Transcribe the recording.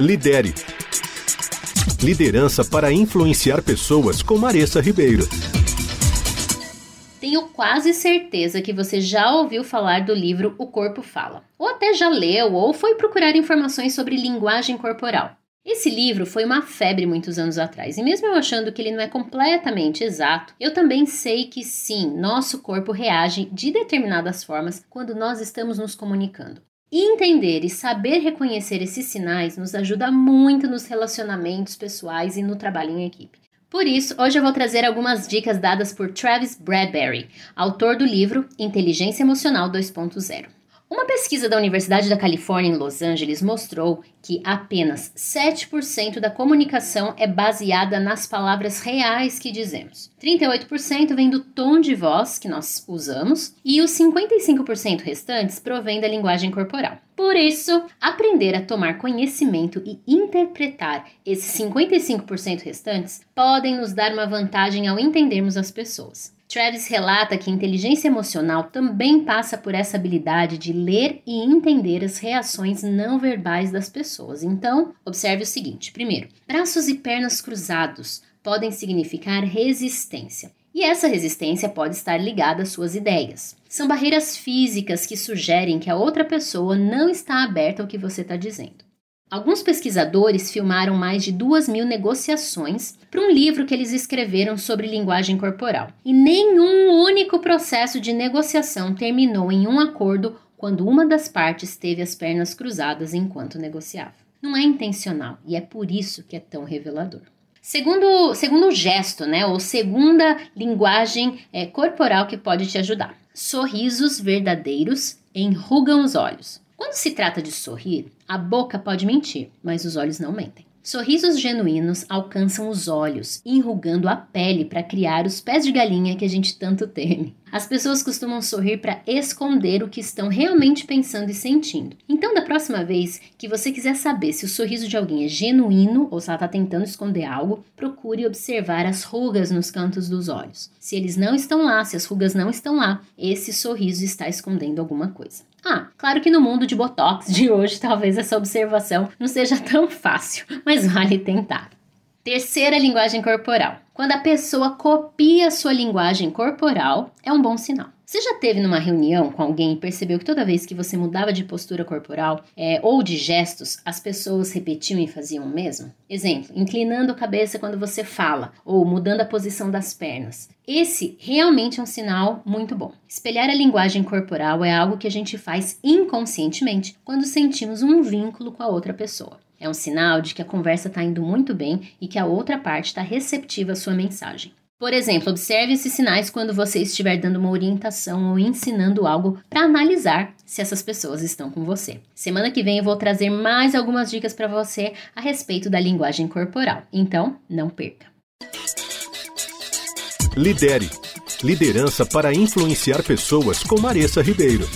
Lidere. Liderança para influenciar pessoas com Maressa Ribeiro. Tenho quase certeza que você já ouviu falar do livro O Corpo Fala, ou até já leu ou foi procurar informações sobre linguagem corporal. Esse livro foi uma febre muitos anos atrás, e mesmo eu achando que ele não é completamente exato, eu também sei que sim, nosso corpo reage de determinadas formas quando nós estamos nos comunicando. Entender e saber reconhecer esses sinais nos ajuda muito nos relacionamentos pessoais e no trabalho em equipe. Por isso, hoje eu vou trazer algumas dicas dadas por Travis Bradbury, autor do livro Inteligência Emocional 2.0. Uma pesquisa da Universidade da Califórnia em Los Angeles mostrou que apenas 7% da comunicação é baseada nas palavras reais que dizemos. 38% vem do tom de voz que nós usamos e os 55% restantes provém da linguagem corporal. Por isso, aprender a tomar conhecimento e interpretar esses 55% restantes podem nos dar uma vantagem ao entendermos as pessoas. Travis relata que inteligência emocional também passa por essa habilidade de ler e entender as reações não verbais das pessoas. Então, observe o seguinte: primeiro, braços e pernas cruzados podem significar resistência. E essa resistência pode estar ligada às suas ideias. São barreiras físicas que sugerem que a outra pessoa não está aberta ao que você está dizendo. Alguns pesquisadores filmaram mais de duas mil negociações para um livro que eles escreveram sobre linguagem corporal. E nenhum único processo de negociação terminou em um acordo quando uma das partes teve as pernas cruzadas enquanto negociava. Não é intencional e é por isso que é tão revelador. Segundo, segundo gesto, né, ou segunda linguagem é, corporal que pode te ajudar. Sorrisos verdadeiros enrugam os olhos. Quando se trata de sorrir, a boca pode mentir, mas os olhos não mentem. Sorrisos genuínos alcançam os olhos, enrugando a pele para criar os pés de galinha que a gente tanto teme. As pessoas costumam sorrir para esconder o que estão realmente pensando e sentindo. Então, da próxima vez que você quiser saber se o sorriso de alguém é genuíno ou se ela está tentando esconder algo, procure observar as rugas nos cantos dos olhos. Se eles não estão lá, se as rugas não estão lá, esse sorriso está escondendo alguma coisa. Ah, claro que no mundo de botox de hoje talvez essa observação não seja tão fácil, mas vale tentar. Terceira linguagem corporal. Quando a pessoa copia sua linguagem corporal, é um bom sinal. Você já teve numa reunião com alguém e percebeu que toda vez que você mudava de postura corporal é, ou de gestos, as pessoas repetiam e faziam o mesmo? Exemplo, inclinando a cabeça quando você fala ou mudando a posição das pernas. Esse realmente é um sinal muito bom. Espelhar a linguagem corporal é algo que a gente faz inconscientemente quando sentimos um vínculo com a outra pessoa. É um sinal de que a conversa está indo muito bem e que a outra parte está receptiva à sua mensagem. Por exemplo, observe esses sinais quando você estiver dando uma orientação ou ensinando algo para analisar se essas pessoas estão com você. Semana que vem eu vou trazer mais algumas dicas para você a respeito da linguagem corporal. Então, não perca. Lidere. Liderança para influenciar pessoas com Maressa Ribeiro.